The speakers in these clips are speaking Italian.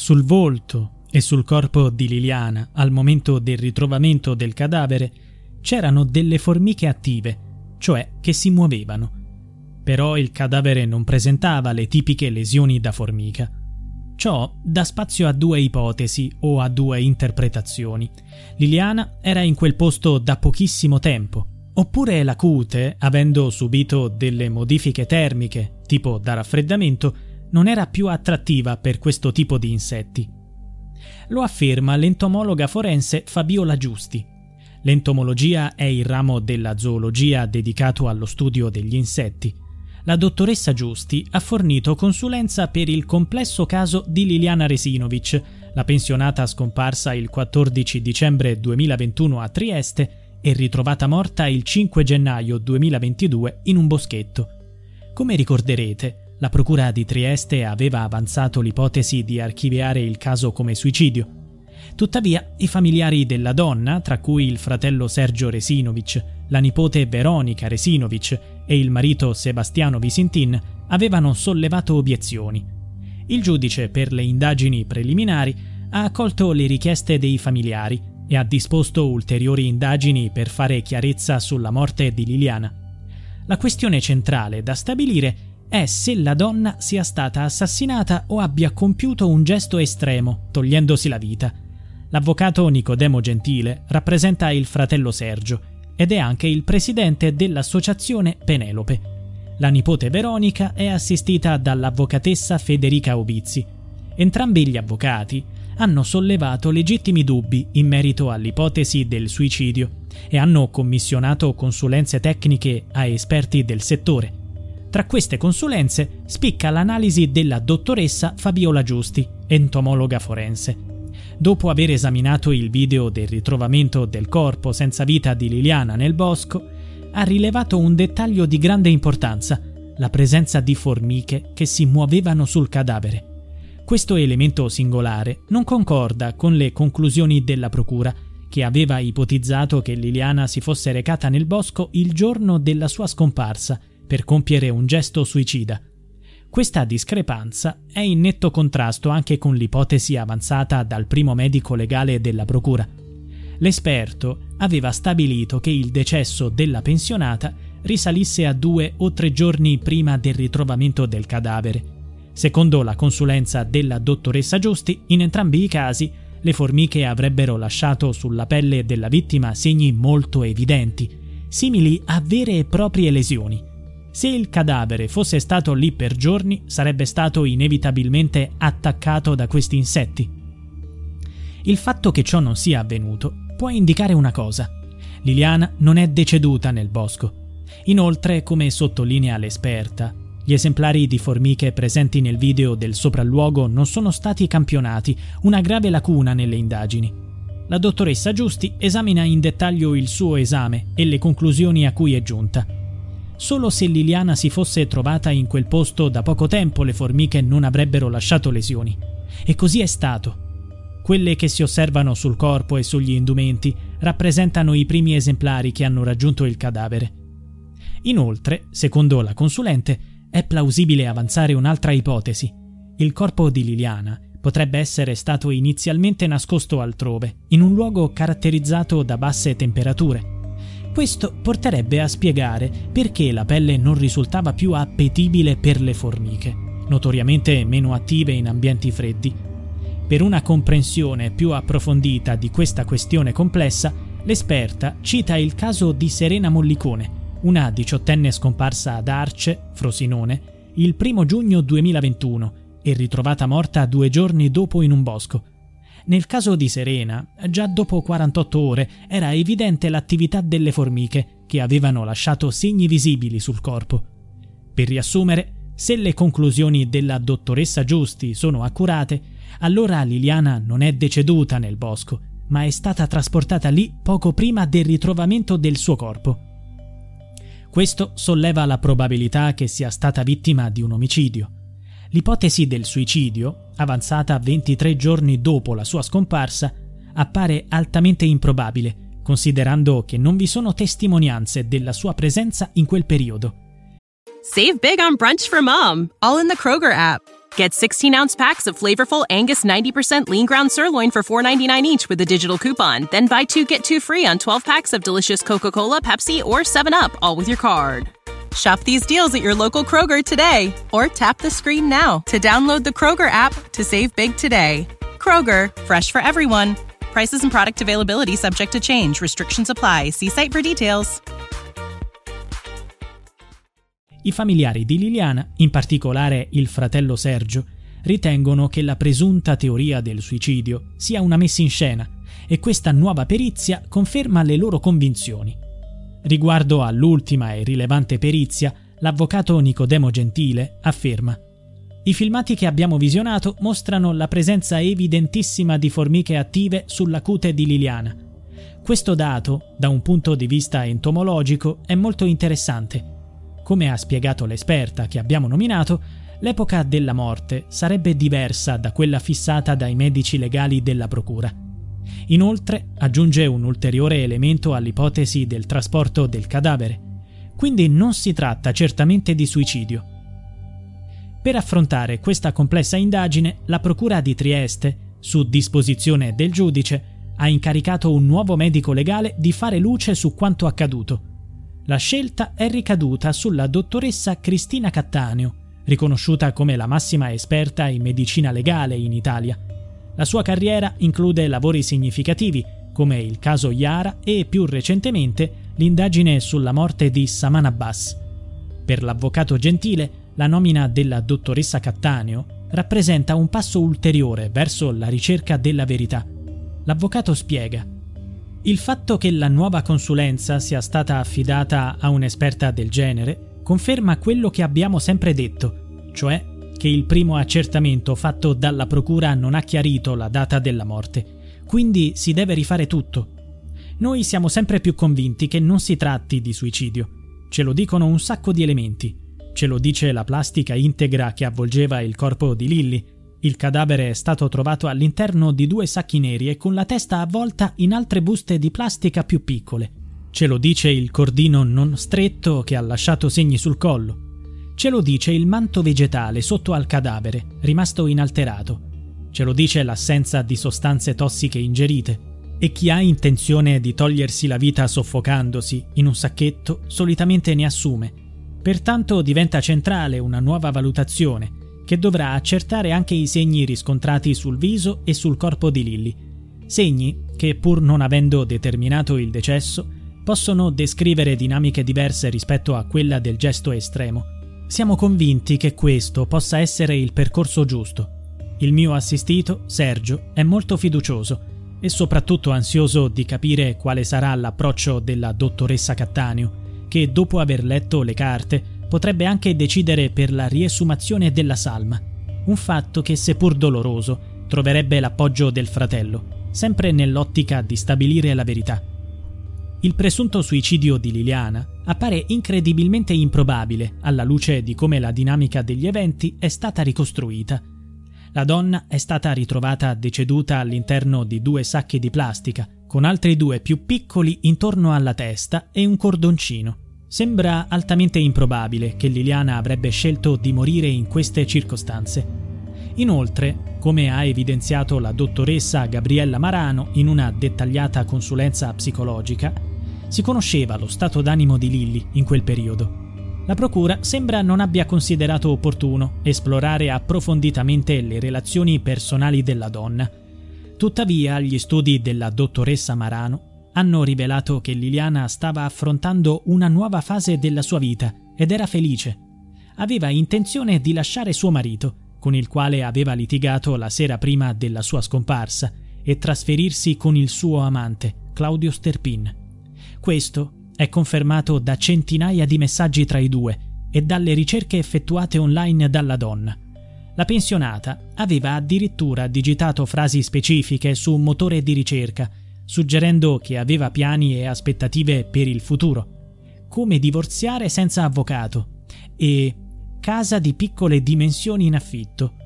Sul volto e sul corpo di Liliana, al momento del ritrovamento del cadavere, c'erano delle formiche attive, cioè che si muovevano. Però il cadavere non presentava le tipiche lesioni da formica. Ciò dà spazio a due ipotesi o a due interpretazioni. Liliana era in quel posto da pochissimo tempo, oppure la cute, avendo subito delle modifiche termiche, tipo da raffreddamento, non era più attrattiva per questo tipo di insetti. Lo afferma l'entomologa forense Fabiola Giusti. L'entomologia è il ramo della zoologia dedicato allo studio degli insetti la dottoressa Giusti ha fornito consulenza per il complesso caso di Liliana Resinovic, la pensionata scomparsa il 14 dicembre 2021 a Trieste e ritrovata morta il 5 gennaio 2022 in un boschetto. Come ricorderete, la Procura di Trieste aveva avanzato l'ipotesi di archiviare il caso come suicidio. Tuttavia, i familiari della donna, tra cui il fratello Sergio Resinovic, la nipote Veronica Resinovic e il marito Sebastiano Visintin avevano sollevato obiezioni. Il giudice per le indagini preliminari ha accolto le richieste dei familiari e ha disposto ulteriori indagini per fare chiarezza sulla morte di Liliana. La questione centrale da stabilire è se la donna sia stata assassinata o abbia compiuto un gesto estremo, togliendosi la vita. L'avvocato Nicodemo Gentile rappresenta il fratello Sergio ed è anche il presidente dell'associazione Penelope. La nipote Veronica è assistita dall'avvocatessa Federica Obizzi. Entrambi gli avvocati hanno sollevato legittimi dubbi in merito all'ipotesi del suicidio e hanno commissionato consulenze tecniche a esperti del settore. Tra queste consulenze spicca l'analisi della dottoressa Fabiola Giusti, entomologa forense. Dopo aver esaminato il video del ritrovamento del corpo senza vita di Liliana nel bosco, ha rilevato un dettaglio di grande importanza, la presenza di formiche che si muovevano sul cadavere. Questo elemento singolare non concorda con le conclusioni della Procura, che aveva ipotizzato che Liliana si fosse recata nel bosco il giorno della sua scomparsa per compiere un gesto suicida. Questa discrepanza è in netto contrasto anche con l'ipotesi avanzata dal primo medico legale della Procura. L'esperto aveva stabilito che il decesso della pensionata risalisse a due o tre giorni prima del ritrovamento del cadavere. Secondo la consulenza della dottoressa Giusti, in entrambi i casi le formiche avrebbero lasciato sulla pelle della vittima segni molto evidenti, simili a vere e proprie lesioni. Se il cadavere fosse stato lì per giorni, sarebbe stato inevitabilmente attaccato da questi insetti. Il fatto che ciò non sia avvenuto può indicare una cosa. Liliana non è deceduta nel bosco. Inoltre, come sottolinea l'esperta, gli esemplari di formiche presenti nel video del sopralluogo non sono stati campionati, una grave lacuna nelle indagini. La dottoressa Giusti esamina in dettaglio il suo esame e le conclusioni a cui è giunta. Solo se Liliana si fosse trovata in quel posto da poco tempo le formiche non avrebbero lasciato lesioni. E così è stato. Quelle che si osservano sul corpo e sugli indumenti rappresentano i primi esemplari che hanno raggiunto il cadavere. Inoltre, secondo la consulente, è plausibile avanzare un'altra ipotesi. Il corpo di Liliana potrebbe essere stato inizialmente nascosto altrove, in un luogo caratterizzato da basse temperature questo porterebbe a spiegare perché la pelle non risultava più appetibile per le formiche, notoriamente meno attive in ambienti freddi. Per una comprensione più approfondita di questa questione complessa, l'esperta cita il caso di Serena Mollicone, una diciottenne scomparsa ad Arce, Frosinone, il 1 giugno 2021 e ritrovata morta due giorni dopo in un bosco, nel caso di Serena, già dopo 48 ore era evidente l'attività delle formiche che avevano lasciato segni visibili sul corpo. Per riassumere, se le conclusioni della dottoressa Giusti sono accurate, Allora Liliana non è deceduta nel bosco, ma è stata trasportata lì poco prima del ritrovamento del suo corpo. Questo solleva la probabilità che sia stata vittima di un omicidio. L'ipotesi del suicidio, avanzata 23 giorni dopo la sua scomparsa, appare altamente improbabile, considerando che non vi sono testimonianze della sua presenza in quel periodo. Save big on brunch for mom, all in the Kroger app. Get 16 ounce packs of flavorful Angus 90% lean ground sirloin for $4.99 each with a digital coupon. Then buy two get two free on 12 packs of delicious Coca Cola, Pepsi, or 7UP, all with your card. Shop these deals at your local Kroger today or tap the screen now to download the Kroger app to save big today. Kroger, fresh for everyone. Prices and product availability subject to change. Restrictions apply. See site for details. I familiari di Liliana, in particolare il fratello Sergio, ritengono che la presunta teoria del suicidio sia una messa in scena e questa nuova perizia conferma le loro convinzioni. Riguardo all'ultima e rilevante perizia, l'avvocato Nicodemo Gentile afferma i filmati che abbiamo visionato mostrano la presenza evidentissima di formiche attive sulla cute di Liliana. Questo dato, da un punto di vista entomologico, è molto interessante. Come ha spiegato l'esperta che abbiamo nominato, l'epoca della morte sarebbe diversa da quella fissata dai medici legali della Procura. Inoltre aggiunge un ulteriore elemento all'ipotesi del trasporto del cadavere. Quindi non si tratta certamente di suicidio. Per affrontare questa complessa indagine, la Procura di Trieste, su disposizione del giudice, ha incaricato un nuovo medico legale di fare luce su quanto accaduto. La scelta è ricaduta sulla dottoressa Cristina Cattaneo, riconosciuta come la massima esperta in medicina legale in Italia. La sua carriera include lavori significativi, come il caso Yara e più recentemente l'indagine sulla morte di Saman Abbas. Per l'avvocato Gentile, la nomina della dottoressa Cattaneo rappresenta un passo ulteriore verso la ricerca della verità. L'avvocato spiega. Il fatto che la nuova consulenza sia stata affidata a un'esperta del genere conferma quello che abbiamo sempre detto, cioè che il primo accertamento fatto dalla procura non ha chiarito la data della morte, quindi si deve rifare tutto. Noi siamo sempre più convinti che non si tratti di suicidio. Ce lo dicono un sacco di elementi. Ce lo dice la plastica integra che avvolgeva il corpo di Lilly. Il cadavere è stato trovato all'interno di due sacchi neri e con la testa avvolta in altre buste di plastica più piccole. Ce lo dice il cordino non stretto che ha lasciato segni sul collo. Ce lo dice il manto vegetale sotto al cadavere, rimasto inalterato. Ce lo dice l'assenza di sostanze tossiche ingerite. E chi ha intenzione di togliersi la vita soffocandosi in un sacchetto solitamente ne assume Pertanto diventa centrale una nuova valutazione che dovrà accertare anche i segni riscontrati sul viso e sul corpo di Lilly. Segni che, pur non avendo determinato il decesso, possono descrivere dinamiche diverse rispetto a quella del gesto estremo. Siamo convinti che questo possa essere il percorso giusto. Il mio assistito, Sergio, è molto fiducioso e soprattutto ansioso di capire quale sarà l'approccio della dottoressa Cattaneo che dopo aver letto le carte potrebbe anche decidere per la riesumazione della salma, un fatto che seppur doloroso troverebbe l'appoggio del fratello, sempre nell'ottica di stabilire la verità. Il presunto suicidio di Liliana appare incredibilmente improbabile alla luce di come la dinamica degli eventi è stata ricostruita. La donna è stata ritrovata deceduta all'interno di due sacchi di plastica, con altri due più piccoli intorno alla testa e un cordoncino. Sembra altamente improbabile che Liliana avrebbe scelto di morire in queste circostanze. Inoltre, come ha evidenziato la dottoressa Gabriella Marano in una dettagliata consulenza psicologica, si conosceva lo stato d'animo di Lilly in quel periodo. La Procura sembra non abbia considerato opportuno esplorare approfonditamente le relazioni personali della donna, Tuttavia, gli studi della dottoressa Marano hanno rivelato che Liliana stava affrontando una nuova fase della sua vita ed era felice. Aveva intenzione di lasciare suo marito, con il quale aveva litigato la sera prima della sua scomparsa, e trasferirsi con il suo amante, Claudio Sterpin. Questo è confermato da centinaia di messaggi tra i due e dalle ricerche effettuate online dalla donna. La pensionata aveva addirittura digitato frasi specifiche su un motore di ricerca, suggerendo che aveva piani e aspettative per il futuro, come divorziare senza avvocato e casa di piccole dimensioni in affitto.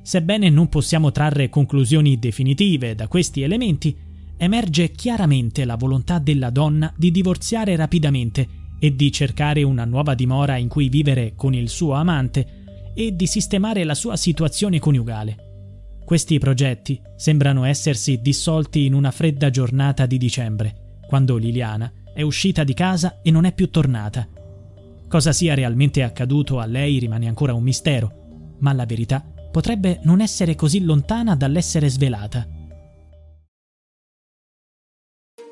Sebbene non possiamo trarre conclusioni definitive da questi elementi, emerge chiaramente la volontà della donna di divorziare rapidamente e di cercare una nuova dimora in cui vivere con il suo amante e di sistemare la sua situazione coniugale. Questi progetti sembrano essersi dissolti in una fredda giornata di dicembre, quando Liliana è uscita di casa e non è più tornata. Cosa sia realmente accaduto a lei rimane ancora un mistero, ma la verità potrebbe non essere così lontana dall'essere svelata.